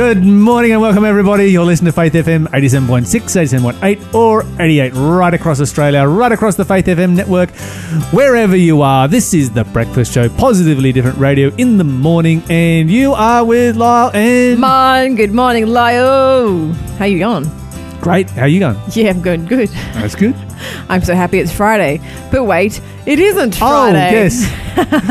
Good morning and welcome everybody. You're listening to Faith FM 87.6, 87.8 or 88 right across Australia, right across the Faith FM network. Wherever you are, this is the breakfast show, Positively Different Radio in the morning and you are with Lyle and Mon, good morning, Lyle. How you going? Great. How are you going? Yeah, I'm going good. That's good. I'm so happy it's Friday. But wait, it isn't Friday. Oh, yes.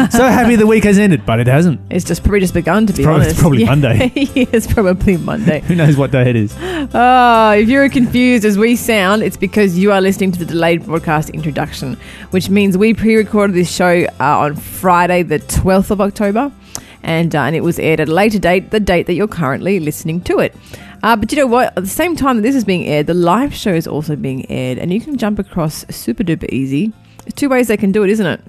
so happy the week has ended, but it hasn't. It's just probably just begun to be probably- honest. it's probably Yeah. Monday. yeah, it's probably Monday. Who knows what day it is? Oh, if you're confused as we sound, it's because you are listening to the delayed broadcast introduction, which means we pre-recorded this show uh, on Friday, the 12th of October, and uh, and it was aired at a later date, the date that you're currently listening to it. Uh, but you know what? At the same time that this is being aired, the live show is also being aired, and you can jump across super duper easy. There's two ways they can do it, isn't it?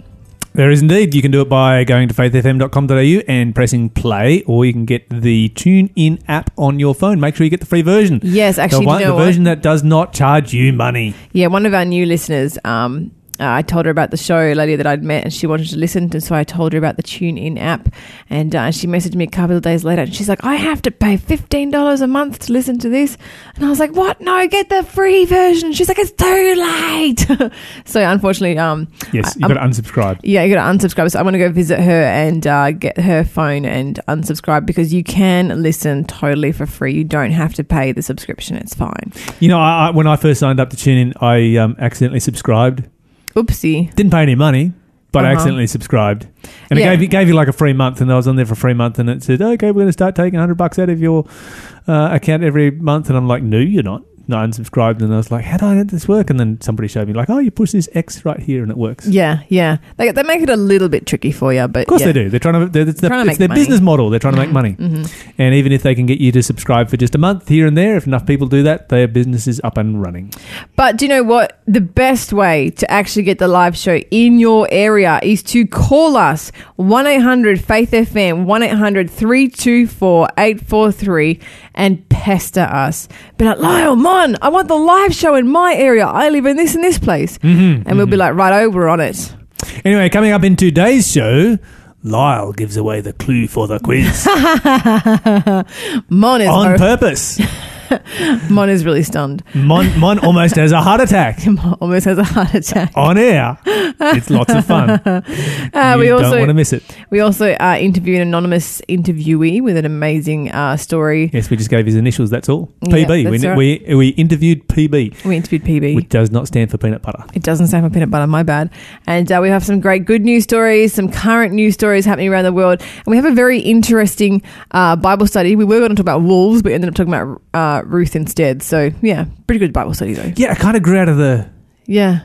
There is indeed. You can do it by going to faithfm.com.au and pressing play, or you can get the TuneIn app on your phone. Make sure you get the free version. Yes, actually, the, one, you know the version that does not charge you money. Yeah, one of our new listeners, um, uh, I told her about the show, a lady that I'd met, and she wanted to listen. And so I told her about the TuneIn app. And uh, she messaged me a couple of days later, and she's like, I have to pay $15 a month to listen to this. And I was like, What? No, get the free version. She's like, It's too late. so unfortunately, um, Yes, you've got to unsubscribe. yeah, you got to unsubscribe. So I'm going to go visit her and uh, get her phone and unsubscribe because you can listen totally for free. You don't have to pay the subscription. It's fine. You know, I, I, when I first signed up to TuneIn, I um, accidentally subscribed. Oopsie. Didn't pay any money, but I Uh-huh. accidentally subscribed. And Yeah. it gave you, gave you like a free month, and I was on there for a free month, and it said, okay, we're going to start taking 100 bucks out of your uh, account every month. And I'm like, no, you're not. No, I unsubscribed, and I was like, how do I get this work? And then somebody showed me, like, oh, you push this X right here, and it works. Yeah, yeah. They, they make it a little bit tricky for you, but Of course yeah. they do. They're trying to. They're, it's, the- Trying to it's their money. business model. They're trying to make money. Mhm. And even if they can get you to subscribe for just a month here and there, if enough people do that, their business is up and running. But do you know what? The best way to actually get the live show in your area is to call us 1 800 Faith FM, 1 800 324 843, and pester us. Be like, Lyle, Mon, I want the live show in my area. I live in this and this place. Mm-hmm, And we'll be like, right over on it. Anyway, coming up in today's show, Lyle gives away the clue for the quiz Mon is, on purpose. Mon is really stunned. Mon, Mon almost has a heart attack Mon almost has a heart attack. on air. It's lots of fun. Uh, you we don't also want to miss it. We also uh, interview an anonymous interviewee with an amazing uh, story. Yes, we just gave his initials. That's all. Yeah, PB. that's we, right. we we interviewed PB, We interviewed PB. which does not stand for peanut butter. it doesn't stand for peanut butter, my bad. And uh, we have some great good news stories, some current news stories happening around the world. And we have a very interesting uh, Bible study. We were going to talk about wolves, but we ended up talking about uh, Ruth instead. So, yeah, pretty good Bible study, though. Yeah, I kind of grew out of the Yeah.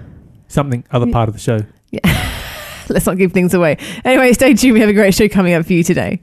something other part of the show. Yeah, let's not give things away. Anyway, stay tuned. We have a great show coming up for you today.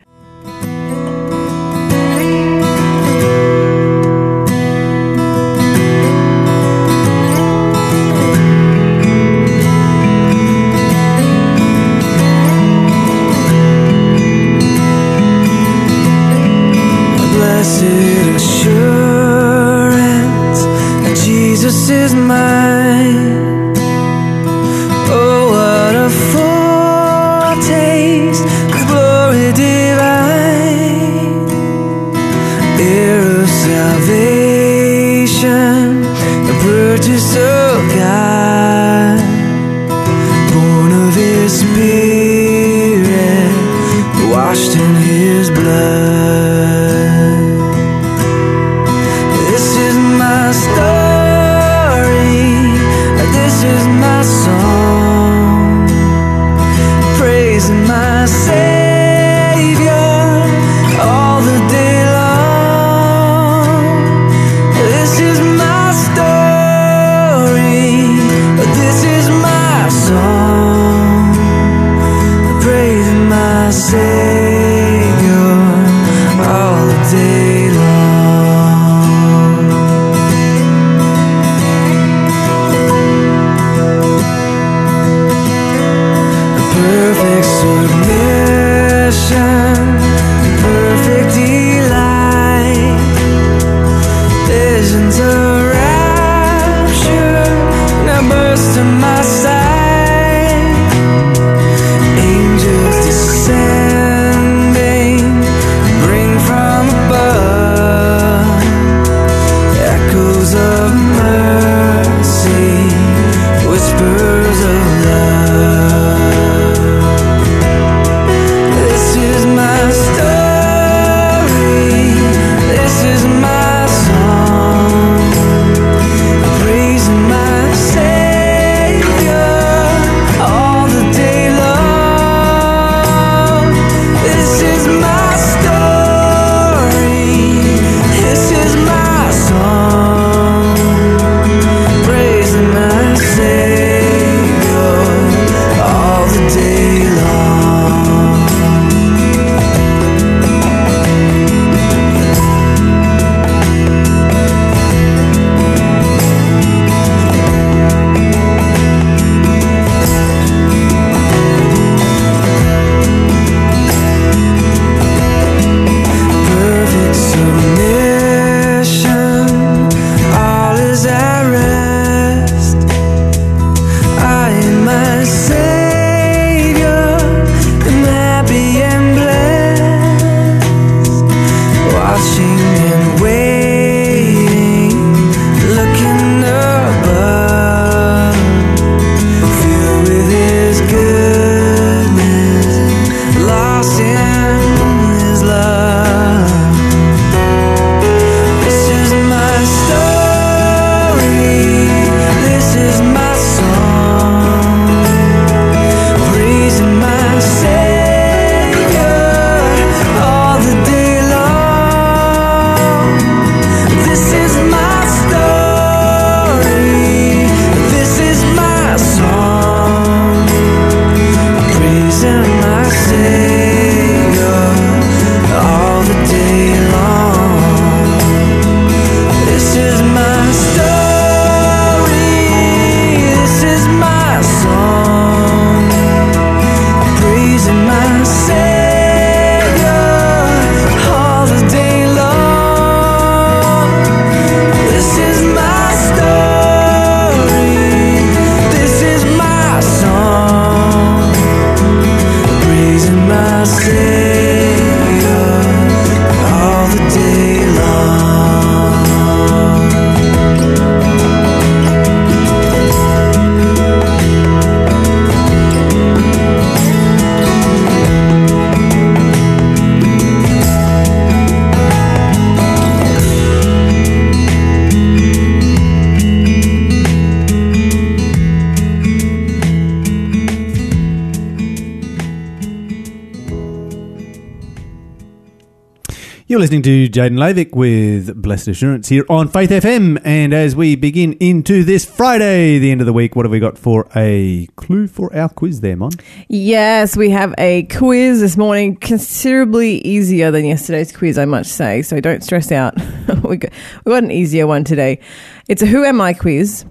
Listening to Jaden Lavick with Blessed Assurance here on Faith FM. And as we begin into this Friday, the end of the week, what have we got for a clue for our quiz there, Mon? Yes, we have a quiz this morning, considerably easier than yesterday's quiz, I must say. So don't stress out. we, got, we got an easier one today. It's a Who Am I quiz.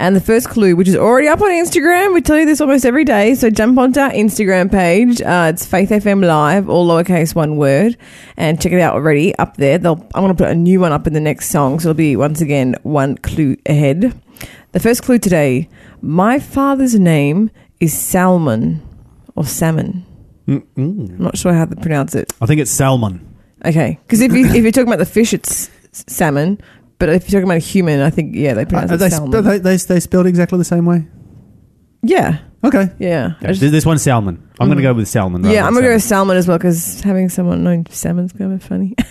And the first clue, which is already up on Instagram, we tell you this almost every day. So jump onto our Instagram page. Uh, it's Faith FM Live, all lowercase, one word, and check it out already up there. They'll, I'm going to put a new one up in the next song, so it'll be once again one clue ahead. The first clue today: My father's name is Salmon or Salmon. Mm-mm. I'm not sure how to pronounce it. I think it's salmon. Okay, because if you if you're talking about the fish, it's salmon. But if you're talking about a human, I think yeah, they pronounce Are it they, salmon. sp- they, they, they spelled exactly the same way? yeah, Okay. yeah. I Yeah, just- this one's salmon. I'm going to mm. go with salmon. rather Yeah, than I'm gonna go with salmon. as well because having someone named salmon's kind of funny.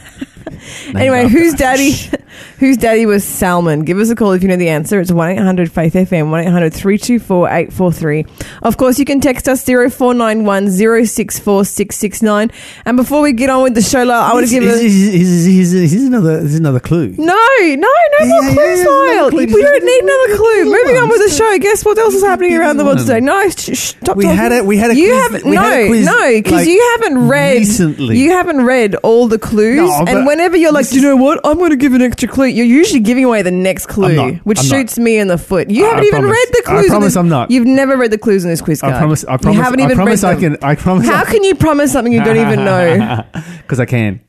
Anyway, after whose daddy? whose daddy was Salmon? Give us a call if you know the answer. It's one eight hundred Faith FM one 324 843 Of course, you can text us 0491 064 669. And before we get on with the show, Lyle, I want to give a. here's- here's- here's- here's another, here's another clue. No, no, no more Yeah, clues, yeah, Lyle. clue. We don't need another clue. Moving on with the show. Guess what else is happening around the world today? No, sh- sh- stop We talking. had a- we had a you quiz- Haven't, we no, had a quiz, no, because like, you haven't read recently. You haven't read all the clues, No, and whenever you're like, do you know what? I'm going to give an extra clue. You're usually giving away the next clue, not. which I'm not. shoots me in the foot. You I haven't even promise. read the clues. in promise this- I'm not. You've never read the clues in this quiz card. I promise. I You promise. haven't I even promise. read I them. can. I promise. How can you promise something you don't even know? Because I can.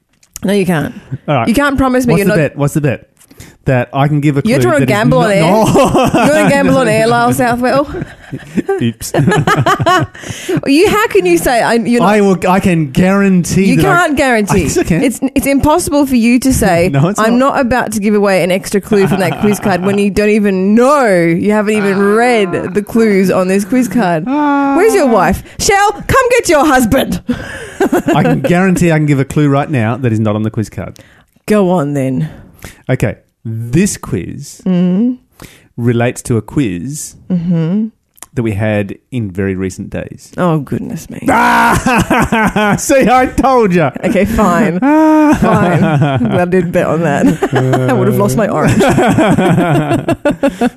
No, you can't. All right. You can't promise me What's you're the not. bet? What's the bet? That I can give a clue. You're trying to gamble on air? No. You want to gamble on air, Lyle Southwell? Oops. You, how can you say I, you're not? I will. I can guarantee. you can't guarantee. Yes, I can. It's it's impossible for you to say No, it's I'm not. not about to give away an extra clue from that quiz card when you don't even know you haven't even read the clues on this quiz card. Ah. Where's your wife? Shell, come get your husband. I can guarantee. I can give a clue right now that is not on the quiz card. Go on then. Okay, this quiz Mm-hmm. relates to a quiz that we had in very recent days. Oh goodness me. Ah, see, I told you. Okay, fine. fine. I'm glad I didn't bet on that. I would have lost my orange.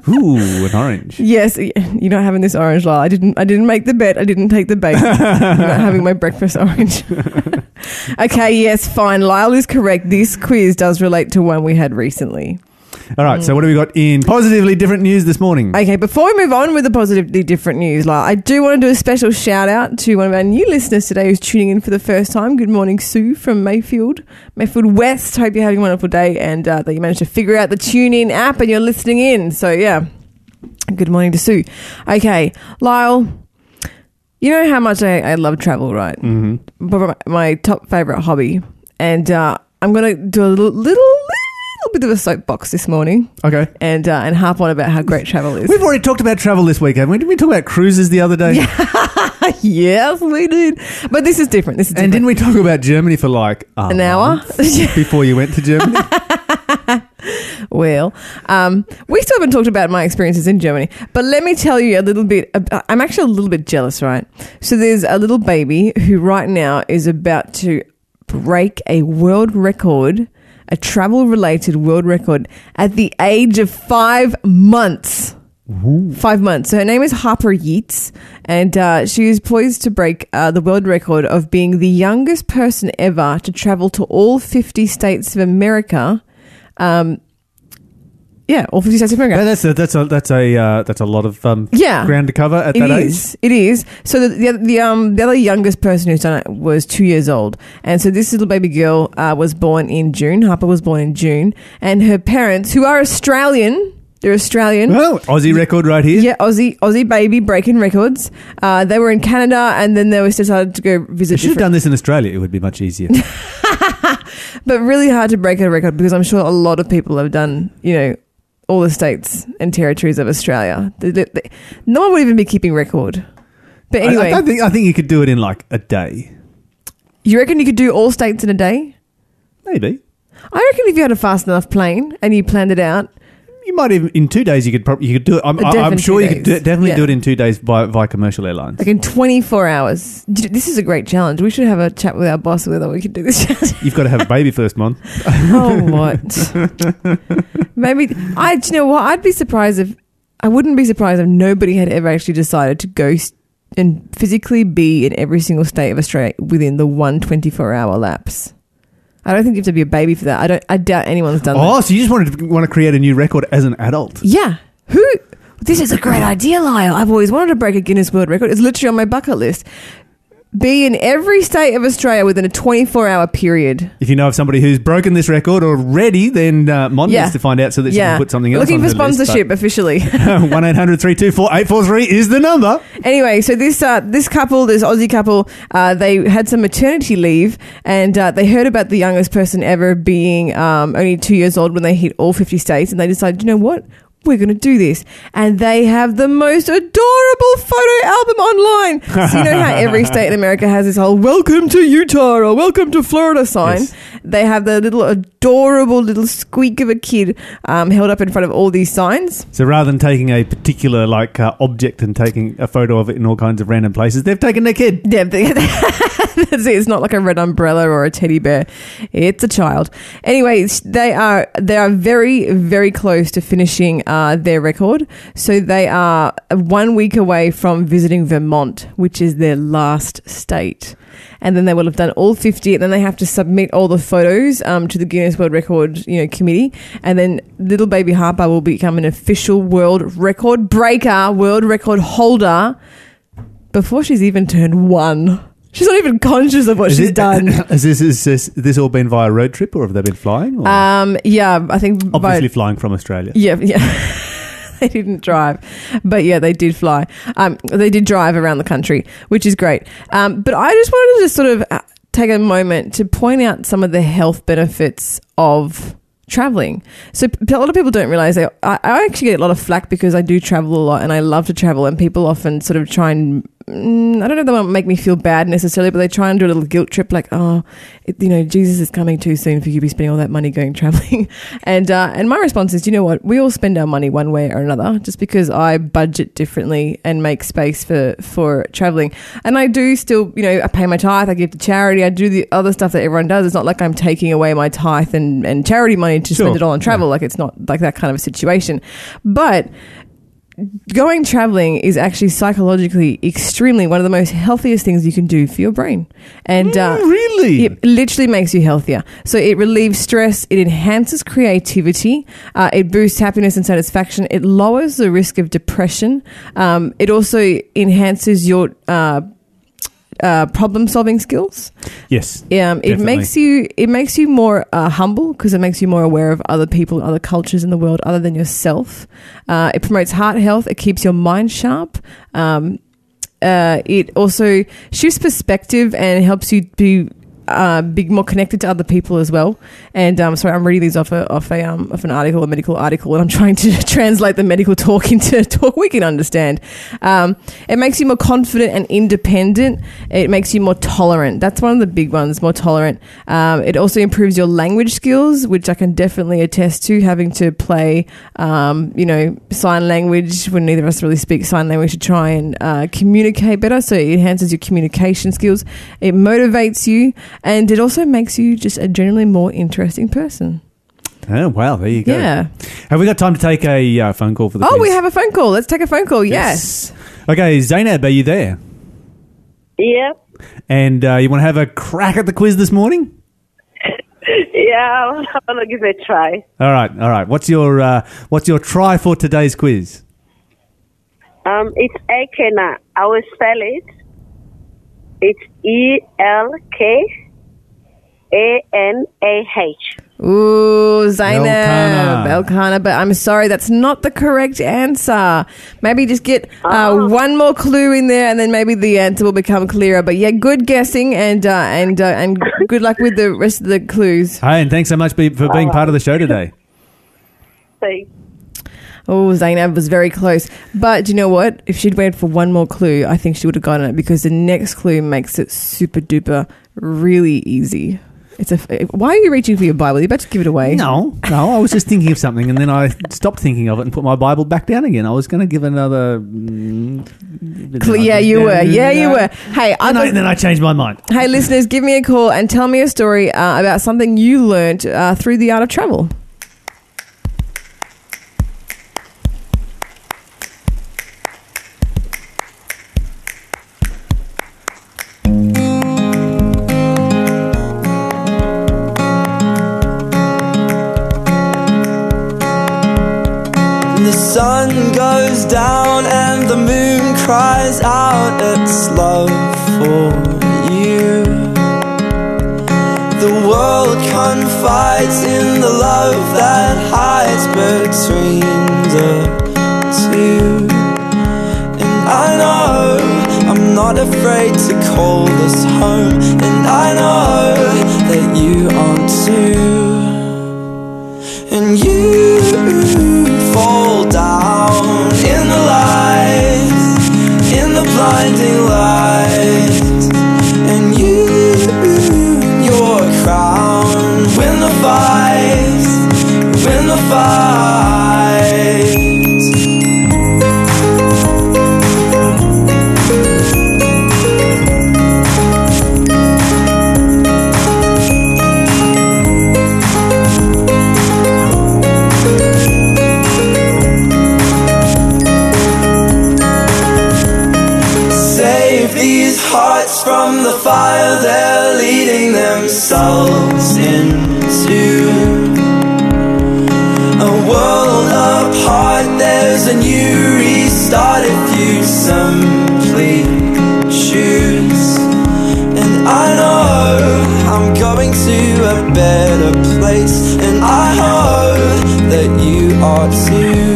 Ooh, an orange. Yes, you're not having this orange, Lyle. I didn't. I didn't make the bet. I didn't take the bait. you're not having my breakfast orange. okay. Yes. Fine. Lyle is correct. This quiz does relate to one we had recently. All right, so what have we got in positively different news this morning? Okay. Before we move on with the positively different news, Lyle, I do want to do a special shout out to one of our new listeners today who's tuning in for the first time. Good morning, Sue from Mayfield, Mayfield West. Hope you're having a wonderful day and uh, that you managed to figure out the tune in app and you're listening in. So yeah. Good morning to Sue. Okay, Lyle. You know how much I, I love travel, right? hmm But my, my top favorite hobby, and uh, I'm gonna do a little, little, little bit of a soapbox this morning, Okay. and uh, and harp on about how great travel is. We've already talked about travel this week, haven't we? Didn't we talk about cruises the other day? yes, we did, but this is different. This is And didn't we talk about Germany for like a An hour? before you went to Germany? Well, um, we still haven't talked about my experiences in Germany, but let me tell you a little bit. ab- I'm actually a little bit jealous, right? So there's a little baby who right now is about to break a world record, a travel related world record at the age of five months. Five months. So her name is Harper Yeats, and uh, she is poised to break uh, the world record of being the youngest person ever to travel to all 50 states of America. Um, yeah, all 50 states of America. That's a that's a that's a uh, that's a lot of um, Yeah. ground to cover at It that is. It is. So the, the the um the other youngest person who's done it was two years old, and so this little baby girl uh, was born in June. Harper was born in June, and her parents, who are Australian, they're Australian. age. Well, Aussie record right here. Yeah, Aussie Aussie baby breaking records. Uh, they were in Canada, and then they were decided to go visit. I should have different- done this in Australia. It would be much easier. but really hard to break a record because I'm sure a lot of people have done, you know, all the states and territories of Australia. No one would even be keeping record. But I- anyway, I, don't think I think you could do it in like a day, you reckon you could do all states in a day? maybe. I reckon if you had a fast enough plane and you planned it out, You might even in two days. You could probably you could do it. I'm, uh, I- I'm sure you could do, definitely Yeah. do it in two days by via commercial airlines. Like in 24 hours. This is a great challenge. We should have a chat with our boss whether we could do this challenge. You've got to have a baby first, Mon. oh, what? Maybe I. Do you know what? I'd be surprised if I wouldn't be surprised if nobody had ever actually decided to go and physically be in every single state of Australia within the one 24 hour lapse. I don't think you have to be a baby for that. I don't. I doubt anyone's done that. Oh, so you just wanted to want to create a new record as an adult? Yeah. Who? This is a great idea, Lyle. I've always wanted to break a Guinness World Record. It's literally on my bucket list. Be in every state of Australia within a 24 hour period. If you know of somebody who's broken this record already, then uh, Mon Yeah. needs to find out so that she yeah. can put something else Looking for her list, sponsorship officially. 1 800 324 843 is the number. Anyway, so this uh, this couple, this Aussie couple, uh, they had some maternity leave, and uh, they heard about the youngest person ever being um, only two years old when they hit all fifty states, and they decided, you know what, we're going to do this, and they have the most adorable photo album online. So you know how every state in America has this whole "Welcome to Utah" or "Welcome to Florida" sign. Yes. They have the little adorable little squeak of a kid um, held up in front of all these signs. So rather than taking a particular like uh, object and taking a photo of it in all kinds of random places, they've taken their kid. Yeah, that's it. It's not like a red umbrella or a teddy bear. It's a child. Anyway, they are they are very very close to finishing uh, their record. So they are one week away from visiting Vermont, which is their last state. And then they will have done all 50, and then they have to submit all the photos um, to the Guinness World Record, you know, committee. And then little baby Harper will become an official world record breaker, world record holder before she's even turned one. She's not even conscious of what Is she's it- done. Has this, is this, this all been via road trip or have they been flying? Or Um, yeah, I think. by- obviously flying from Australia. yeah, yeah. they didn't drive, but yeah, they did fly. Um, they did drive around the country, which is great. Um, but I just wanted to sort of uh, take a moment to point out some of the health benefits of traveling. So p- a lot of people don't realize that I, I actually get a lot of flack because I do travel a lot and I love to travel, and people often sort of try and. Mm, I don't know if they want to make me feel bad necessarily, but they try and do a little guilt trip, like, oh, it, you know, Jesus is coming too soon for you to be spending all that money going traveling. and uh, and my response is, you know what? We all spend our money one way or another. Just because I budget differently and make space for for traveling, and I do still, you know, I pay my tithe, I give to charity, I do the other stuff that everyone does. It's not like I'm taking away my tithe and and charity money to Sure. spend it all on travel. Like it's not like that kind of a situation, but going traveling is actually psychologically extremely one of the most healthiest things you can do for your brain and uh, Mm, really? it literally makes you healthier so it relieves stress it enhances creativity uh, it boosts happiness and satisfaction it lowers the risk of depression um, it also enhances your uh, uh, problem solving skills Yes. um, it Definitely. makes you it makes you more uh, humble because it makes you more aware of other people, other cultures in the world other than yourself. Uh, it promotes heart health. It keeps your mind sharp. Um, uh, it also shifts perspective and helps you be uh, be more connected to other people as well. And um, sorry, I'm reading these off a off a um, off an article, a medical article, and I'm trying to translate the medical talk into talk we can understand. Um, it makes you more confident and independent. It makes you more tolerant. That's one of the big ones. More tolerant. Um, it also improves your language skills, which I can definitely attest to. Having to play, um, you know, sign language when neither of us really speak sign language to try and uh, communicate better. So it enhances your communication skills. It motivates you, and it also makes you just a generally more interesting person. Oh, wow. There you go. Yeah. Have we got time to take a uh, phone call for the Oh, quiz? we have a phone call. Let's take a phone call. Yes. Okay, Zainab, are you there? Yep. And uh, you want to have a crack at the quiz this morning? Yeah, I'm gonna give it a try. All right, all right. What's your uh, what's your try for today's quiz? Um, it's Ekena. I will spell it. It's E L K A N A H. Ooh, Zainab. Elkanah. Elkanah. But I'm sorry, that's not the correct answer. Maybe just get uh, one more clue in there and then maybe the answer will become clearer. But yeah, good guessing and uh, and uh, and good luck with the rest of the clues. Hey, and thanks so much be- for being part of the show today. Thanks. Oh, Zainab was very close. But do you know what? If she'd waited for one more clue, I think she would have gotten it because the next clue makes it super duper really easy. It's a. Why are you reaching for your Bible? You're about to give it away. No, no, I was just thinking of something, and then I stopped thinking of it and put my Bible back down again. I was going to give another. Mm, Cl- Yeah, you were. Yeah, you were. Hey, I And I, then I changed my mind. hey, listeners, give me a call and tell me a story uh, about something you learnt uh, through the art of travel. Down and the moon cries out its love for you. The world confides in the love that hides between the two. And I know I'm not afraid to call this home, and I know that you aren't too and you fall down in the light, in the blinding light, and you, your crown, win the fight, win the fight. From the fire they're leading themselves into. A world apart, there's a new restart if you simply choose. And I know I'm going to a better place, and I hope that you are too.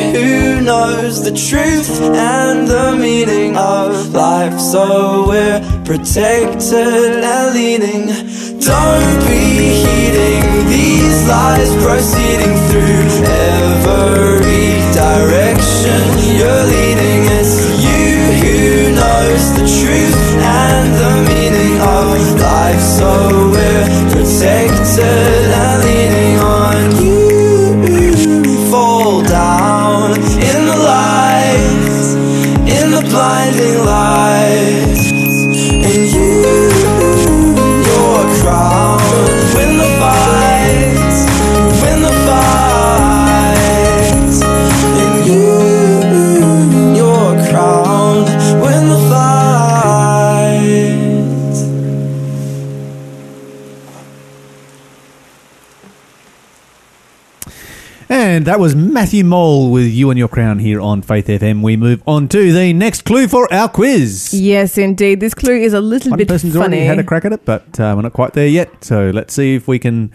Who knows the truth and the meaning of life. So we're protected and leaning. Don't be heeding these lies proceeding through every direction you're leading. It's you who knows the truth and the meaning of life. So we're protected and leaning on you. Blinding light. And that was Matthew Mole with You and Your Crown here on Faith FM. We move on to the next clue for our quiz. Yes, indeed. This clue is a little One bit person's funny. already had a crack at it, but uh, we're not quite there yet. So let's see if we can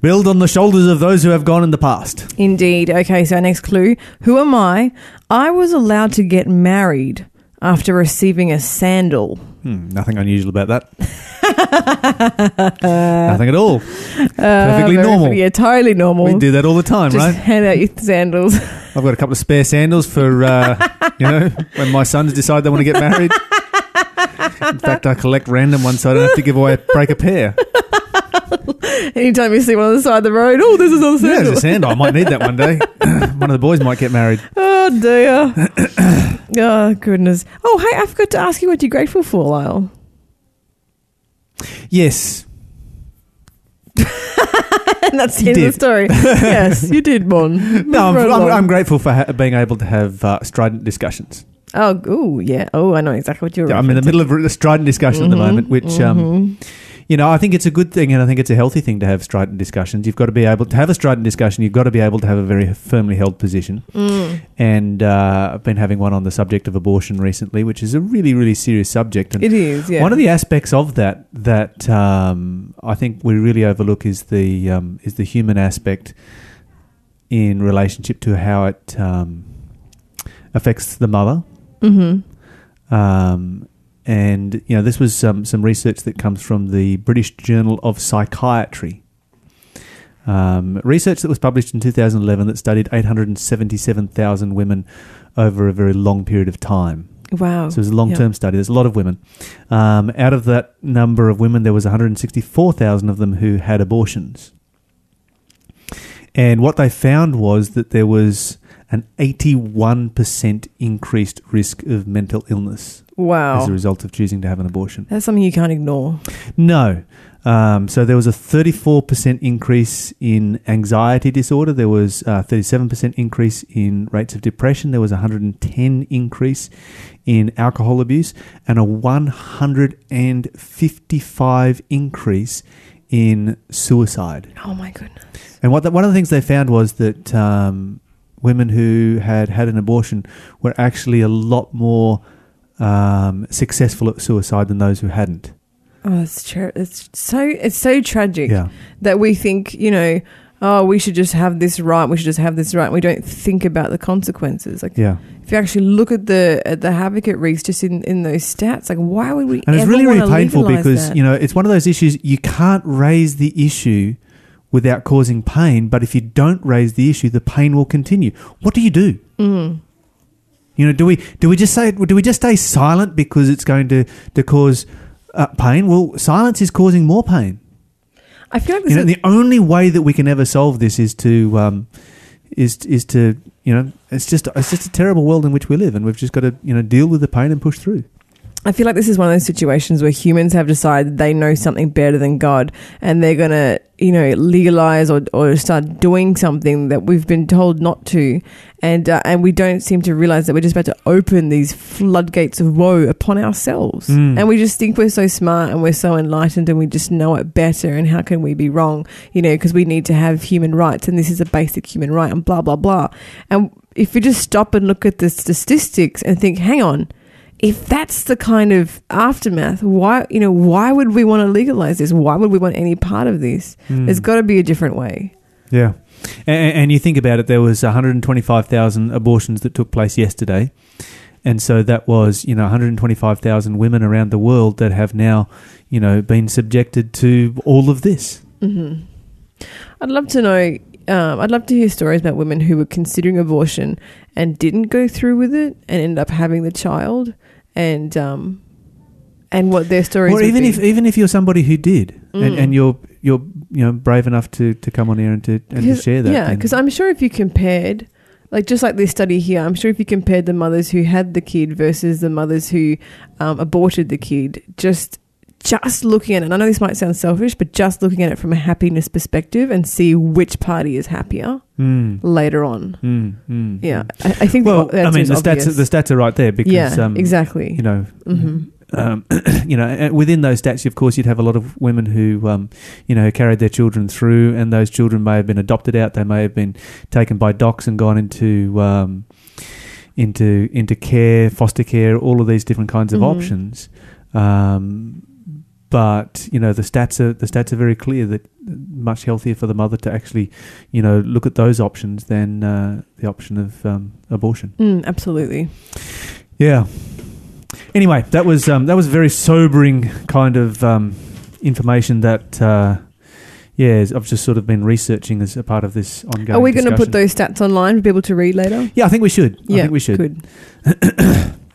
build on the shoulders of those who have gone in the past. Indeed. Okay, so our next clue. Who am I? I was allowed to get married after receiving a sandal. Hmm, nothing unusual about that. nothing at all. Perfectly Uh, normal. Yeah, totally normal. We do that all the time, Just right? hand out your sandals. I've got a couple of spare sandals for, uh, you know, when my sons decide they want to get married. In fact, I collect random ones so I don't have to give away a break a pair. Anytime you see one on the side of the road, oh, this is on Yeah, sandal. there's a sandal. I might need that one day. one of the boys might get married. Oh dear. oh goodness. Oh hey, I forgot to ask you what you're grateful for, Lyle. Yes. And that's the end of the story. yes, you did, Mon. No, I'm, I'm. I'm grateful for ha- being able to have uh, strident discussions. Oh, ooh, yeah. Oh, I know exactly what you're. I'm in the middle of a strident discussion at the moment, which, um, you know, I think it's a good thing and I think it's a healthy thing to have strident discussions. You've got to be able to have a strident discussion. You've got to be able to have a very firmly held position. And uh, I've been having one on the subject of abortion recently, which is a really, really serious subject. And It is. Yeah. One of the aspects of that that um, I think we really overlook is the um, is the human aspect in relationship to how it um, affects the mother. Mm-hmm. Um, and you know, this was um, some research that comes from the British Journal of Psychiatry. Um, research that was published in 2011 that studied 877,000 women over a very long period of time. Wow. So it was a long term study. There's a lot of women. Um, out of that number of women, there was 164,000 of them who had abortions. And what they found was that there was an 81% increased risk of mental illness Wow. as a result of choosing to have an abortion. That's something you can't ignore. No. Um, so there was a 34% increase in anxiety disorder. There was a 37% increase in rates of depression. There was a 110 increase in alcohol abuse and a 155 increase in suicide. Oh my goodness. And what the, one of the things they found was that um, women who had had an abortion were actually a lot more um, successful at suicide than those who hadn't. Oh, it's it's so it's so tragic Yeah. that we think you know. Oh, we should just have this right. We should just have this right. We don't think about the consequences. Like, Yeah. if you actually look at the at the havoc it wreaks just in, in those stats, like, why would we? And it's really, really painful because, that? you know, it's one of those issues you can't raise the issue without causing pain, but if you don't raise the issue, the pain will continue. What do you do? Mm. You know, do we do we just say do we just stay silent because it's going to to cause uh, pain? Well, silence is causing more pain. I feel like this You know, is, the only way that we can ever solve this is to um, is is to you know it's just it's just a terrible world in which we live, and we've just got to you know deal with the pain and push through. I feel like this is one of those situations where humans have decided they know something better than God, and they're gonna, you know, legalize or, or start doing something that we've been told not to, and uh, and we don't seem to realize that we're just about to open these floodgates of woe upon ourselves, Mm. and we just think we're so smart and we're so enlightened and we just know it better, and how can we be wrong, you know, because we need to have human rights, and this is a basic human right, and blah blah blah, and if you just stop and look at the statistics and think, hang on if that's the kind of aftermath, why you know why would we want to legalize this? Why would we want any part of this? Mm. There's got to be a different way. Yeah. And, and you think about it, there was 125,000 abortions that took place yesterday. And so that was, you know, 125,000 women around the world that have now, you know, been subjected to all of this. hmm I'd love to know. Um, I'd love to hear stories about women who were considering abortion and didn't go through with it and ended up having the child, and um, and what their stories. Or even be. if even if you're somebody who did and, Mm. and you're you're you know brave enough to, to come on here and to and to share that. Yeah, because I'm sure if you compared, like just like this study here, I'm sure if you compared the mothers who had the kid versus the mothers who um, aborted the kid, just just looking at it, and I know this might sound selfish, but just looking at it from a happiness perspective and see which party is happier Mm, later on. mm, mm, Yeah. I, I think. Well, the, I mean, the obvious. stats the stats are right there because yeah, um, exactly. you know hmm um, you know, within those stats, of course, you'd have a lot of women who, um, you know, carried their children through, and those children may have been adopted out. They may have been taken by docs and gone into um, into into care, foster care, all of these different kinds of Mhm. options. Um, but you know, the stats are the stats are very clear that much healthier for the mother to actually, you know, look at those options than uh, the option of um, abortion. Mm, absolutely. Yeah. Anyway, that was um, that was very sobering kind of um, information that uh, yeah I've just sort of been researching as a part of this ongoing. Are we going to put those stats online for people to read later? Yeah, I think we should. Yeah, I think we should. Good.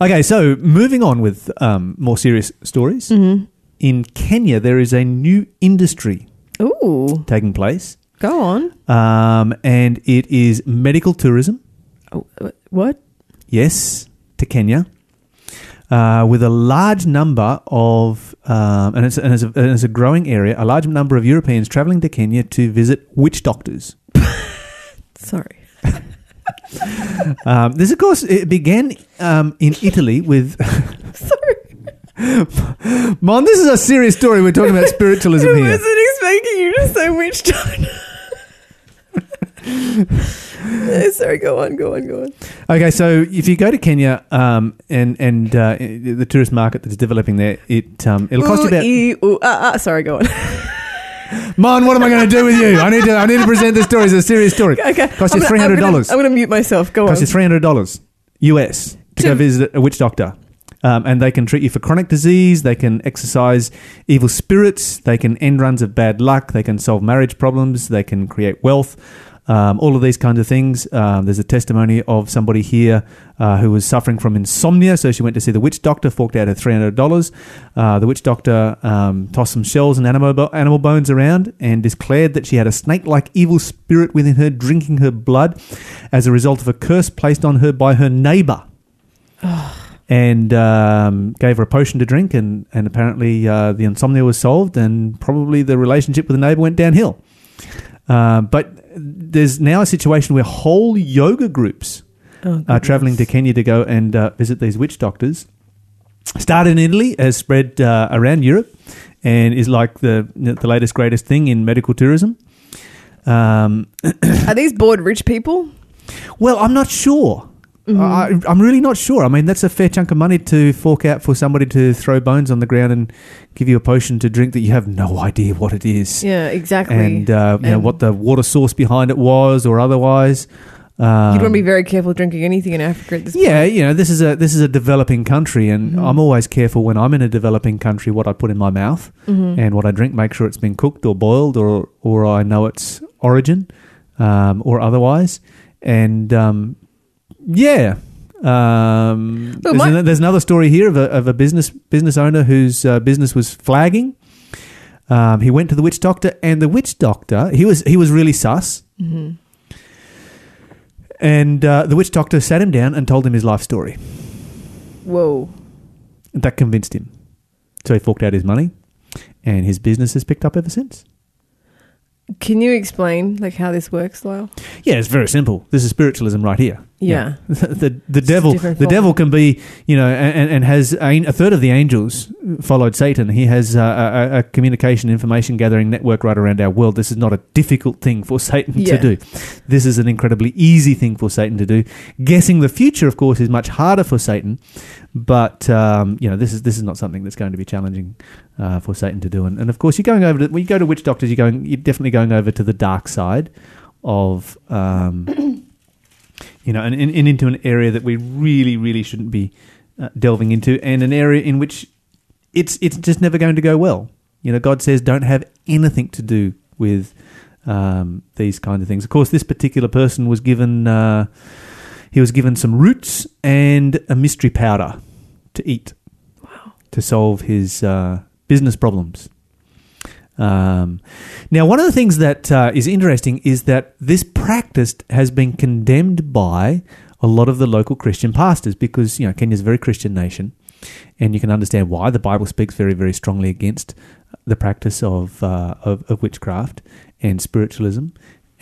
Okay, so moving on with um, more serious stories. hmm In Kenya, there is a new industry Ooh, taking place, go on. um, and it is medical tourism. Oh, uh, what? yes, to Kenya, uh, with a large number of, um, and, it's, and, it's a, and it's a growing area, a large number of Europeans traveling to Kenya to visit witch doctors. Sorry. Um, this, of course, it began um, in Italy with. Sorry. Mon, this is a serious story. We're talking about spiritualism I here. wasn't expecting you to say witch doctor. Sorry, go on, go on, go on. Okay, so if you go to Kenya um, and and uh, the tourist market that's developing there, it um, it'll cost you Ooh, about. ee, ooh, ah, ah, sorry, go on. Man, what am I going to do with you? I need to I need to present this story as a serious story. okay. Cost you three hundred dollars. I'm going to mute myself. Go on. Cost you three hundred dollars US to go visit a witch doctor. Um, and they can treat you for chronic disease. They can exorcise evil spirits. They can end runs of bad luck. They can solve marriage problems. They can create wealth. Um, all of these kinds of things. Um, there's a testimony of somebody here uh, who was suffering from insomnia, so she went to see the witch doctor, forked out her three hundred dollars. Uh, the witch doctor um, tossed some shells and animal bo- animal bones around and declared that she had a snake-like evil spirit within her, drinking her blood, as a result of a curse placed on her by her neighbor and um, gave her a potion to drink, and and apparently uh, the insomnia was solved, and probably the relationship with the neighbor went downhill. Uh, but there's now a situation where whole yoga groups Oh, are traveling to Kenya to go and uh, visit these witch doctors. Started in Italy, has spread uh, around Europe, and is like the the latest greatest thing in medical tourism. Um, Are these bored rich people? well, I'm not sure. I, I'm really not sure. I mean, that's a fair chunk of money to fork out for somebody to throw bones on the ground and give you a potion to drink that you have no idea what it is, Yeah, exactly. and uh, you know what the water source behind it was or otherwise. Um, You'd want to be very careful drinking anything in Africa at this yeah, you know, this is a this is a developing country, and Mhm. I'm always careful when I'm in a developing country what I put in my mouth point. Mhm. and what I drink. Make sure it's been cooked or boiled, or or I know its origin, um, or otherwise. And um, yeah, um, Well, there's, my- there's another story here of a of a business business owner whose uh, business was flagging. Um, he went to the witch doctor, and the witch doctor he was he was really sus. Mhm. And uh, the witch doctor sat him down and told him his life story. Whoa. That convinced him. So he forked out his money, and his business has picked up ever since. Can you explain like how this works, Lyle? Yeah, it's very simple. This is spiritualism right here. Yeah. the the devil the form. devil can be you know and, and has a, a third of the angels followed Satan. He has a, a, a communication information gathering network right around our world. This is not a difficult thing for Satan Yeah. to do. This is an incredibly easy thing for Satan to do. Guessing the future, of course, is much harder for Satan. But um, you know this is this is not something that's going to be challenging uh, for Satan to do. And, and of course, you're going over to when you go to witch doctors, you're going you're definitely going over to the dark side of. Um, you know, and, and, and into an area that we really, really shouldn't be uh, delving into, and an area in which it's it's just never going to go well. You know, God says don't have anything to do with um, these kind of things. Of course, this particular person was given uh, he was given some roots and a mystery powder to eat to solve his uh, business problems. Um, now, one of the things that uh, is interesting is that this practice has been condemned by a lot of the local Christian pastors because you know Kenya's a very Christian nation, and you can understand why the Bible speaks very, very strongly against the practice of uh, of, of witchcraft and spiritualism.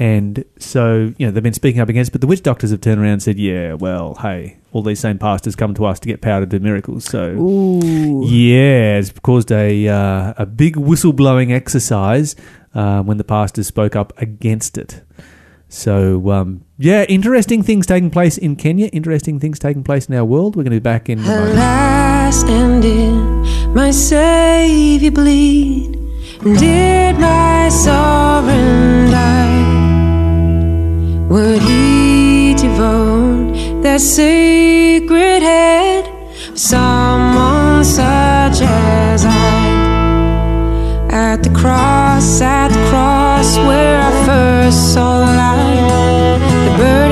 And so, you know, they've been speaking up against, it, but the witch doctors have turned around and said, "Yeah, well, hey, all these same pastors come to us to get power to do miracles, so Ooh. yeah, it's caused a uh, a big whistleblowing exercise uh, when the pastors spoke up against it. So um, yeah, interesting things taking place in Kenya. Interesting things taking place in our world. We're going to be back in. Alas, and did my Savior bleed? Did my sovereign die? Would he devote that sacred head for someone such as I? At the cross, at the cross where I first saw the light, the burden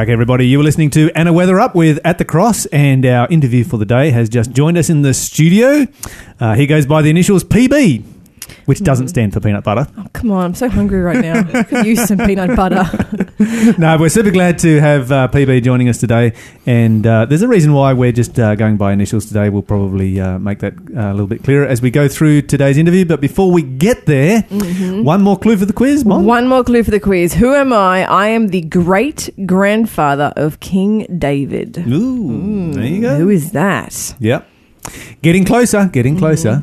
back, everybody. You were listening to Anna Weather Up with At the Cross, and our interview for the day has just joined us in the studio. Uh, he goes by the initials PB, which doesn't stand for peanut butter. Oh, come on, I'm so hungry right now. I could use some peanut butter. no, we're super glad to have uh, PB joining us today, and uh, there's a reason why we're just uh, going by initials today. We'll probably uh, make that uh, a little bit clearer as we go through today's interview. But before we get there, one more clue for the quiz, Mom. One more clue for the quiz. Who am I? I am the great grandfather of King David. Ooh, there you go. Who is that? Yep. Getting closer, getting closer.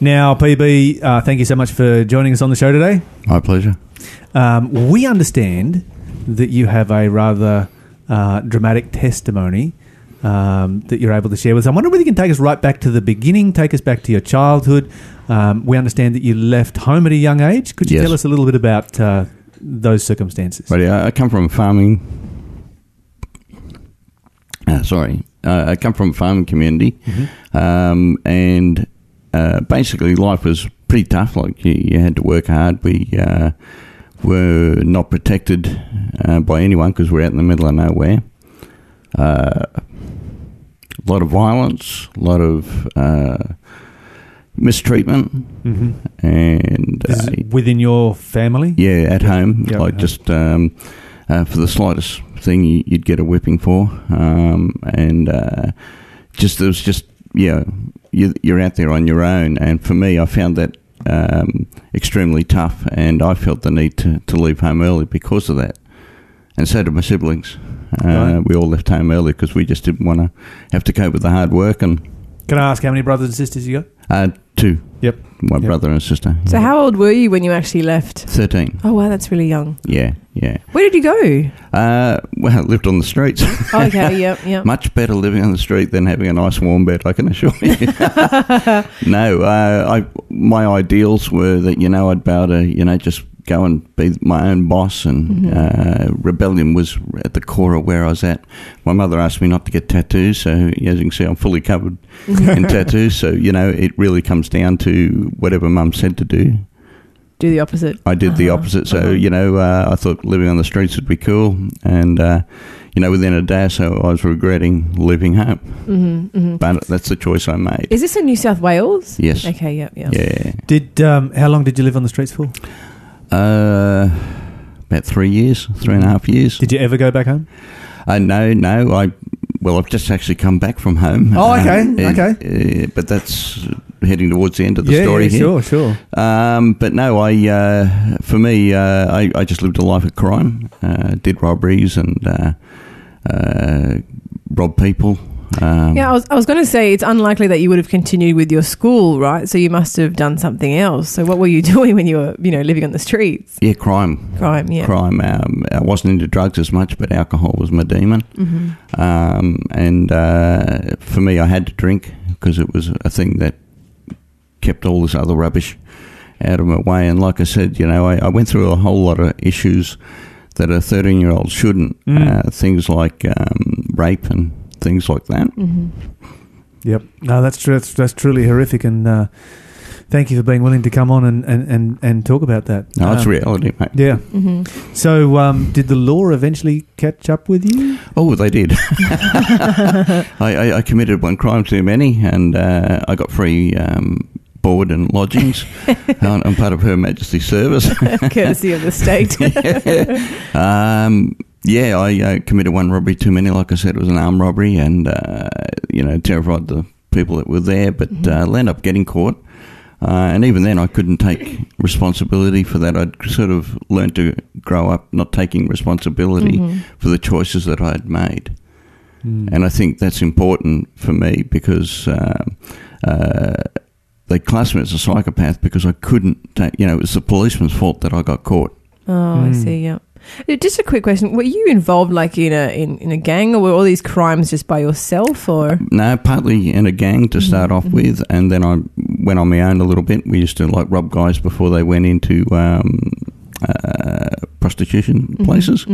Now, PB, uh, thank you so much for joining us on the show today. My pleasure. Um, we understand that you have a rather uh, dramatic testimony um, that you're able to share with us. I wonder whether you can take us right back to the beginning, take us back to your childhood. Um, we understand that you left home at a young age. Could you Yes. tell us a little bit about uh, those circumstances? But I I come from farming. Uh, sorry, uh, I come from a farming community, um, and uh, basically life was pretty tough. Like you, you had to work hard. We uh, were not protected uh, by anyone because we're out in the middle of nowhere. Uh, a lot of violence, a lot of uh, mistreatment, hmm and uh, within your family? yeah, at home, like just um, uh, for the slightest thing, you, you'd get a whipping for, um, and uh, just it was just yeah, you, you're out there on your own, and for me, I found that um, extremely tough, and I felt the need to, to leave home early because of that, and so did my siblings. Uh, Right. We all left home early because we just didn't want to have to cope with the hard work, and Can I ask how many brothers and sisters you got? uh, two, Yep. my Yep. brother and sister, So, how old were you when you actually left? thirteen. Oh, wow, that's really young. Yeah, yeah. Where did you go? Uh, well, I lived on the streets. Oh, okay, yep, yep. Much better living on the street than having a nice warm bed, I can assure you. no, uh, I my ideals were that you know I'd be able to you know just go and be my own boss, and uh, rebellion was at the core of where I was at. My mother asked me not to get tattoos, so as you can see, I'm fully covered in tattoos. So you know, it really comes down to whatever Mum said to do. Do the opposite. I did the Uh-huh, opposite. So uh-huh. you know, uh, I thought living on the streets would be cool, and uh, you know, within a day or so, I was regretting leaving home. hmm hmm But that's the choice I made. Is this in New South Wales? Yes. Okay, yep, yep. Yeah. Did um, how long did you live on the streets for? Uh, about three years, three and a half years. Did you ever go back home? Uh, no, no. I well, I've just actually come back from home. Oh, okay, Uh, okay. uh, but that's heading towards the end of the yeah, story yeah, here. sure, sure. Um, but no, I uh, for me, uh, I, I just lived a life of crime, uh, did robberies and uh, uh, robbed people. Um, Yeah, I was, I was going to say it's unlikely that you would have continued with your school, right? So you must have done something else. So what were you doing when you were, you know, living on the streets? yeah, crime, Crime, yeah. crime. Um, I wasn't into drugs as much, but alcohol was my demon. hmm Um, and uh, for me, I had to drink because it was a thing that kept all this other rubbish out of my way. And like I said, you know, I, I went through a whole lot of issues that a 13 year old shouldn't. Mm. Uh, things like um, rape and things like that. hmm Yep. No, that's true. That's, that's truly horrific, and uh, thank you for being willing to come on and, and, and, and talk about that. No, it's Um, reality, mate. Yeah. hmm So, um, did the law eventually catch up with you? Oh, they did. I, I, I committed one crime too many, and uh, I got free um, board and lodgings. I'm I'm part of Her Majesty's service. Courtesy of the state. um, yeah, I uh, committed one robbery too many. Like I said, it was an armed robbery, and uh, you know, terrified the people that were there. But uh, I ended up getting caught, uh, and even then, I couldn't take responsibility for that. I'd sort of learned to grow up not taking responsibility Mhm. for the choices that I had made. Mm. And I think that's important for me because uh, uh, they classed me as a psychopath because I couldn't take, you know, it was the policeman's fault that I got caught. Oh, I Mm. see. Yeah. Uh, Just a quick question: Were you involved, like in a in, in a gang, or were all these crimes just by yourself, or? No, partly in a gang to start Mhm, off with, and then I went on my own a little bit. We used to like rob guys before they went into um, uh, prostitution Mm-hmm. places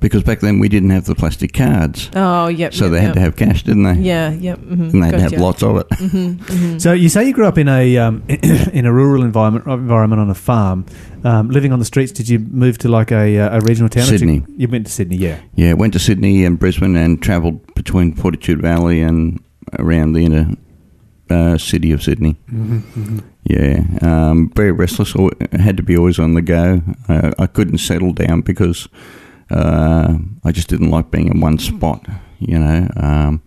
because back then we didn't have the plastic cards, Oh, yep. so yep, they had yep. to have cash, didn't they? Yeah, yep. Mm-hmm. And they'd have lots of it. So you say you grew up in a um, in a rural environment environment on a farm, um, living on the streets. Did you move to like a, uh, a regional town? Sydney. You, you went to Sydney, yeah. Yeah, went to Sydney and Brisbane and travelled between Fortitude Valley and around the inner uh, city of Sydney. Yeah, um, very restless. al- Had to be always on the go. Uh, I couldn't settle down because uh, I just didn't like being in one spot. You know, um,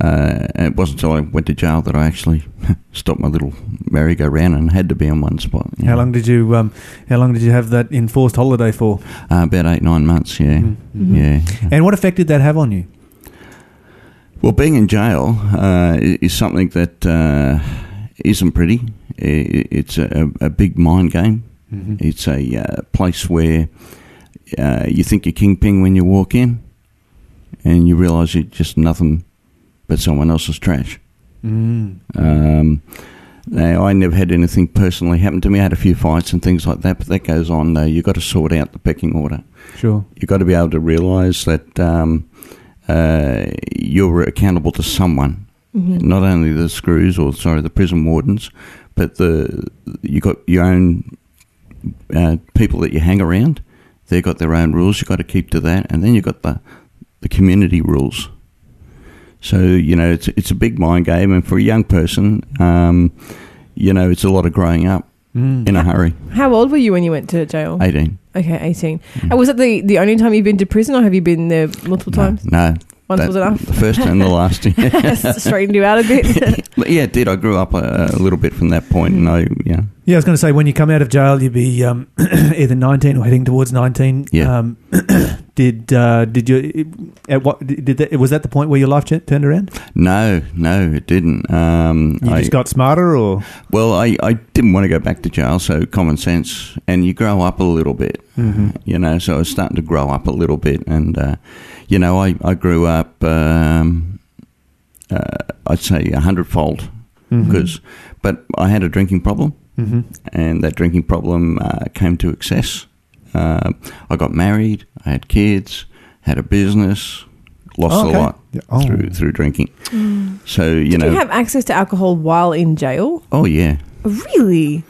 uh, and it wasn't until I went to jail that I actually stopped my little merry-go-round and had to be in one spot. How know. long did you um, How long did you have that enforced holiday for? Uh, about eight, nine months. Yeah, yeah. And what effect did that have on you? Well, being in jail uh, is something that uh, isn't pretty. I- It's a, a big mind game. It's a uh, place where uh, you think you're kingpin when you walk in, and you realise you're just nothing but someone else's trash. Um, now, I never had anything personally happen to me. I had a few fights and things like that, but that goes on. Though you got to sort out the pecking order Sure. you've got to be able to realise that um, uh, you're accountable to someone, not only the screws or sorry the prison wardens, but the you got your own uh, people that you hang around. They've got their own rules. You've got to keep to that, and then you've got the the community rules. So you know it's it's a big mind game, and for a young person, um, you know it's a lot of growing up in a hurry. How old were you when you went to jail? Eighteen. Okay, 18. And was it the, the only time you've been to prison, or have you been there multiple times? No, Once that- was enough? The first and the last. Straightened you out a bit. But yeah, it did. I grew up a, a little bit from that point, and I, yeah, Yeah, I was going to say when you come out of jail, you'd be um, either nineteen or heading towards nineteen. Yeah. Um, did uh, did you at what did that, was that the point where your life ch- turned around? no, no, it didn't. Um, You I, just got smarter, or well, I, I didn't want to go back to jail, so common sense, and you grow up a little bit, you know. So I was starting to grow up a little bit, and uh, you know, I, I grew up, um, uh, I'd say a hundredfold, because, but I had a drinking problem, and that drinking problem uh, came to excess. Uh, I got married, I had kids, had a business, lost Oh, okay. a lot Yeah. Oh. through through drinking. So you Did know, you have access to alcohol while in jail? oh yeah, Really?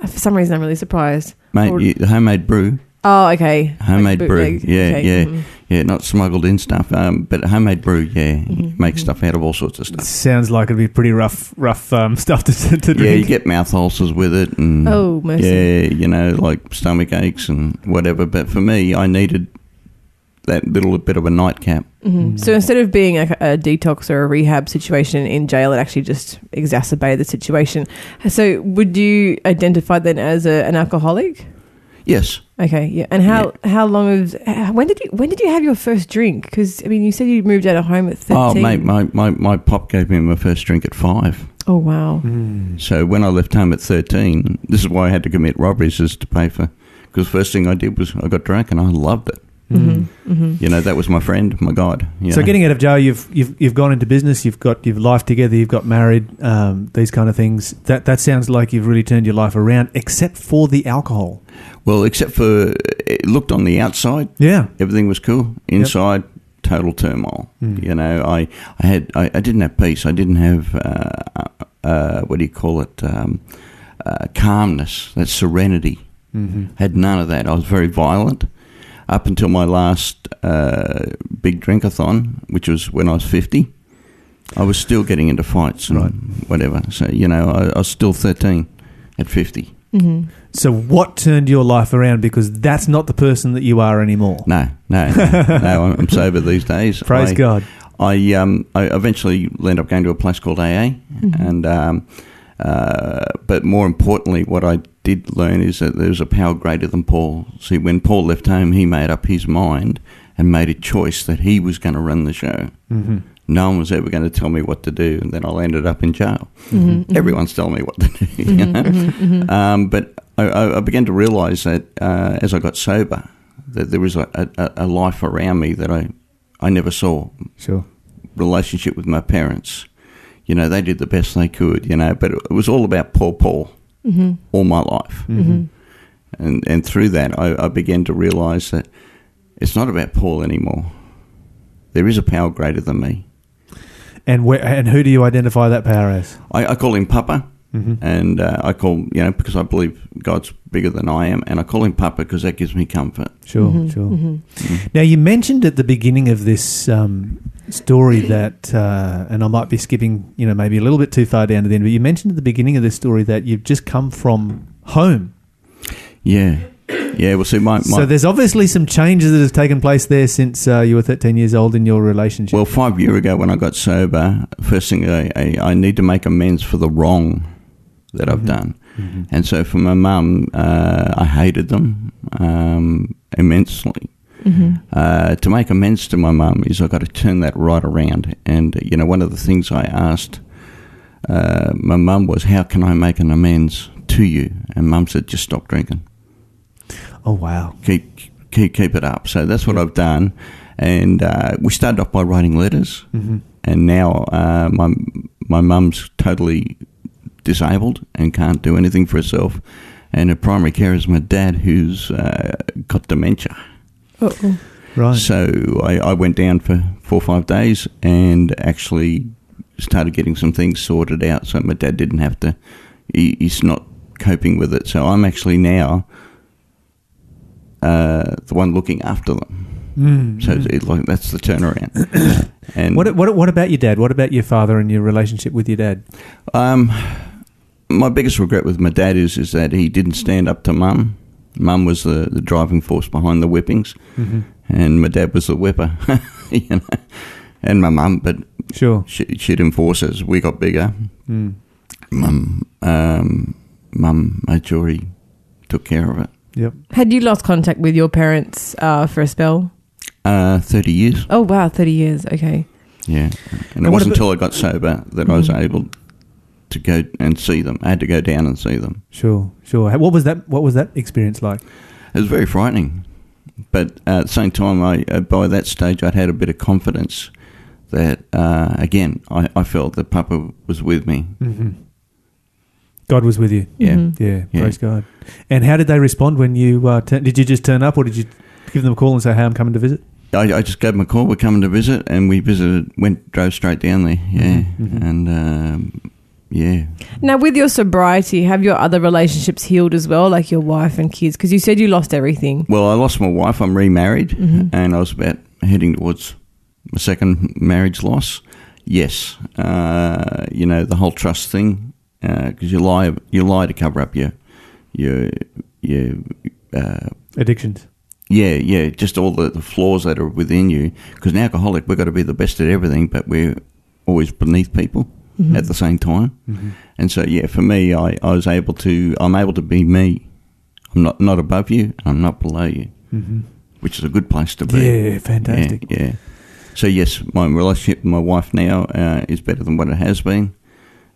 For some reason, I'm really surprised. mate, Or- you, homemade brew, oh, okay. homemade Like brew, yeah, Okay, yeah, mhm. Yeah, not smuggled in stuff, um, but homemade brew, yeah, Mm-hmm, make stuff out of all sorts of stuff. sounds like it'd be pretty rough rough um, stuff to, to drink. Yeah, you get mouth ulcers with it, and Oh, mercy. yeah, you know, like stomach aches and whatever. But for me, I needed that little bit of a nightcap. Mhm. So instead of being a, a detox or a rehab situation in jail, it actually just exacerbated the situation. So would you identify then as a, an alcoholic? Yes, Okay, yeah. And how how long of when did you when did you have your first drink? Because I mean, you said you moved out of home at oh, thirteen. Oh, mate, my, my, my pop gave me my first drink at five. Oh wow. Hmm. So when I left home at 13, this is why I had to commit robberies, is to pay for. Because first thing I did was I got drunk and I loved it. Hmm. Mm-hmm, mm-hmm. You know, that was my friend, my God. So know. getting out of jail, you've you've you've gone into business, you've got your life together, you've got married, um, these kind of things. That that sounds like you've really turned your life around, except for the alcohol. Well, except for it looked on the outside, Yeah, everything was cool. Inside, total turmoil. You know, I, I had I, I didn't have peace. I didn't have uh, uh, what do you call it? Um, uh, calmness, that serenity. Had none of that. I was very violent up until my last uh, big drinkathon, which was when I was fifty. I was still getting into fights and Right. whatever. So you know, I, I was still thirteen at fifty. So what turned your life around? Because that's not the person that you are anymore. No, no, no, no I'm sober these days. Praise I, God. I um I eventually ended up going to a place called AA, and um, uh, but more importantly, what I did learn is that there's a power greater than Paul. See, when Paul left home, he made up his mind and made a choice that he was going to run the show. Mm-hmm. No one was ever going to tell me what to do, and then I ended up in jail. Mm-hmm, mm-hmm. mm-hmm. Everyone's telling me what to do, you know? Um, but I- I, I began to realise that uh, as I got sober, that there was a, a, a life around me that I, I never saw Sure. relationship with my parents. You know, they did the best they could, you know, but it was all about poor Paul all my life. and and through that, I, I began to realise that it's not about Paul anymore. There is a power greater than me. And where, and who do you identify that power as? I, I call him Papa, Mm-hmm. and uh, I call you know because I believe God's bigger than I am, and I call him Papa because that gives me comfort. Sure, sure. Now you mentioned at the beginning of this um, story that, uh, and I might be skipping, you know, maybe a little bit too far down to the end, but you mentioned at the beginning of this story that you've just come from home. Yeah, yeah. Well, see, my, my so there's obviously some changes that have taken place there since uh, you were 13 years old in your relationship. Well, five year ago when I got sober, first thing I, I, I need to make amends for the wrong that I've done. And so for my mum, uh, I hated them um, immensely. Uh, to make amends to my mum is I've got to turn that right around. And, you know, one of the things I asked uh, my mum was, How can I make an amends to you? And mum said, Just stop drinking oh wow, keep keep keep it up. So that's what I've done, and uh, we started off by writing letters, and now uh, my my mum's totally disabled and can't do anything for herself, and her primary care is my dad, who's uh, got dementia. Uh-oh. right? So I, I went down for four or five days and actually started getting some things sorted out. So my dad didn't have to. He, he's not coping with it. So I'm actually now uh, the one looking after them. Mm. So it, like that's the turnaround. and What, what what about your dad? What about your father and your relationship with your dad? Um, my biggest regret with my dad is is that he didn't stand up to mum. Mum was the, the driving force behind the whippings, and my dad was the whipper. you know, and my mum, but Sure. she, she'd enforce as we got bigger. Mm. Mum, um, mum made sure he took care of it. Yep. Had you lost contact with your parents uh, for a spell? Uh, Thirty years, Oh wow, thirty years. Okay. yeah. And And it wasn't until I got sober that I was able to go and see them. I had to go down and see them. Sure. Sure. What was that? What was that experience like? It was very frightening, but uh, at the same time, I uh, by that stage I'd had a bit of confidence that uh, again I, I felt that Papa was with me. Mm-hmm. God was with you. Yeah, Mm-hmm. Yeah, Yeah. praise God. And how did they respond when you uh, turn, did you just turn up, or did you give them a call and say, "Hey, I'm coming to visit"? I, I just gave them a call. We're coming to visit, and we visited. Went drove straight down there. Yeah, Mhm. and um, yeah, Now, with your sobriety, have your other relationships healed as well, like your wife and kids? Because you said you lost everything. Well, I lost my wife. I'm remarried, Mhm. and I was about heading towards my second marriage loss. Yes, uh, you know the whole trust thing because you lie, you lie to cover up your your your uh, Addictions. yeah yeah just all the, the flaws that are within you. Because an alcoholic, we've got to be the best at everything, but we're always beneath people at the same time. Mm-hmm. And so, yeah, for me, I, I was able to, I'm able to be me. I'm not, not above you, I'm not below you, Mm-hmm. which is a good place to be. Yeah, fantastic. Yeah, yeah. So, yes, my relationship with my wife now uh, is better than what it has been,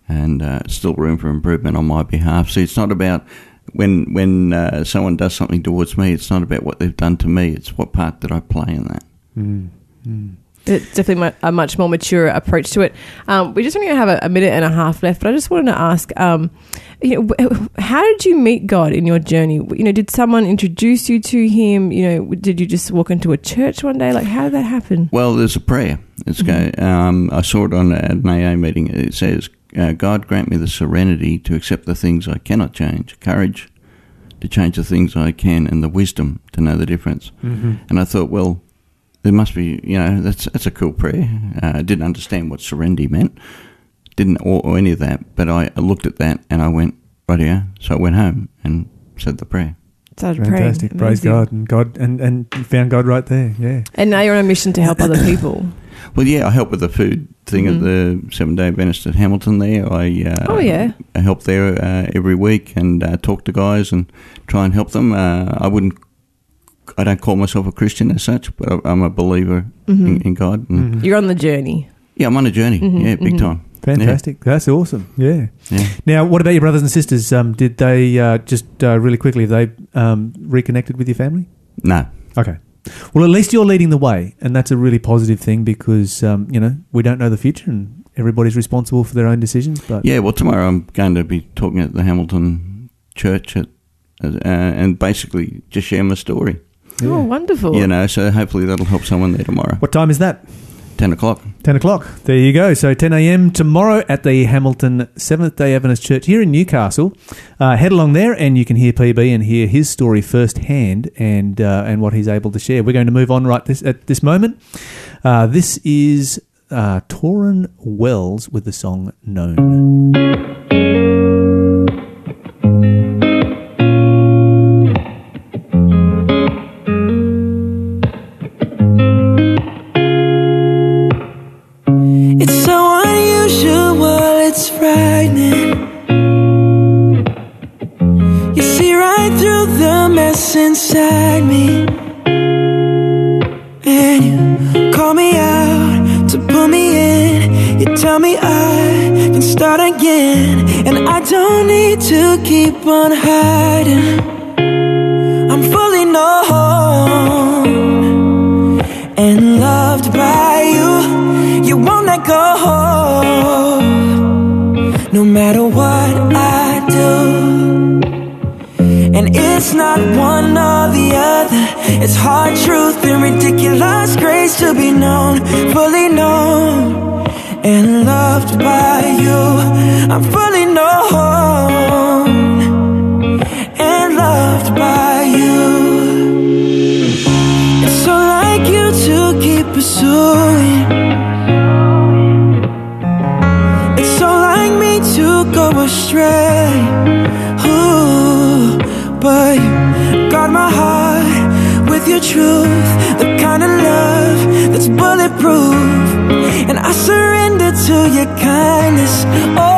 and uh, still room for improvement on my behalf. See, it's not about when when uh, someone does something towards me, it's not about what they've done to me, it's what part did I play in that. Mm. Mm. It's definitely a much more mature approach to it. Um, we just only have a, a minute and a half left, but I just wanted to ask, um, you know, how did you meet God in your journey? You know, did someone introduce you to Him? You know, did you just walk into a church one day? Like, how did that happen? Well, there's a prayer. It's go. Um, I saw it on an AA meeting. It says, uh, "God grant me the serenity to accept the things I cannot change, courage to change the things I can, and the wisdom to know the difference." Mm-hmm. And I thought, well, there must be, you know, that's that's a cool prayer. Uh, I didn't understand what serenity meant, didn't or, or any of that, but I, I looked at that and I went, right here. So I went home and said the prayer. Started praying. Fantastic. Praise Amazing. God and God and and you found God right there. Yeah. And now you're on a mission to help other people. Well, yeah, I help with the food thing at the Seven Day Adventist at Hamilton. There, I uh, Oh, yeah. I help there uh, every week and uh, talk to guys and try and help them. Uh, I wouldn't, I don't call myself a Christian as such, but I- I'm a believer in, in God. And Mhm. You're on the journey. Yeah, I'm on a journey. Mhm, yeah, big mhm. time. Fantastic. That's awesome. Yeah. Yeah. Now, what about your brothers and sisters? Um, did they uh, just uh, really quickly? Have they um, reconnected with your family? No, Okay. Well, at least you're leading the way, and that's a really positive thing because um, you know we don't know the future, and everybody's responsible for their own decisions. But yeah. Well, tomorrow I'm going to be talking at the Hamilton Church at uh, and basically just share my story. Oh, wonderful. You know, so hopefully that'll help someone there tomorrow. What time is that? 10 o'clock. 10 o'clock. There you go. So 10 a.m. tomorrow at the Hamilton Seventh day Adventist Church here in Newcastle. Uh, head along there and you can hear PB and hear his story firsthand and uh, and what he's able to share. We're going to move on right this at this moment. Uh, this is uh, Tauren Wells with the song Known. To keep on hiding. I'm fully known and loved by you. You won't let go. No matter what I do. And it's not one or the other. It's hard truth and ridiculous grace to be known, fully known, and loved by you. I'm fully known loved by you. It's so like you to keep pursuing. It's so like me to go astray. Ooh, but you got my heart with your truth, the kind of love that's bulletproof. And I surrender to your kindness. Oh,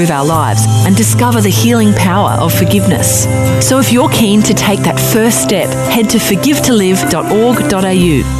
improve our lives and discover the healing power of forgiveness. So if you're keen to take that first step, head to forgivetolive.org.au.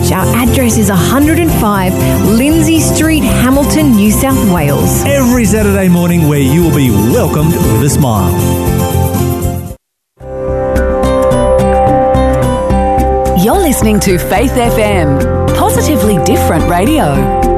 Church. Our address is 105 Lindsay Street, Hamilton, New South Wales. Every Saturday morning, where you will be welcomed with a smile. You're listening to Faith FM, positively different radio.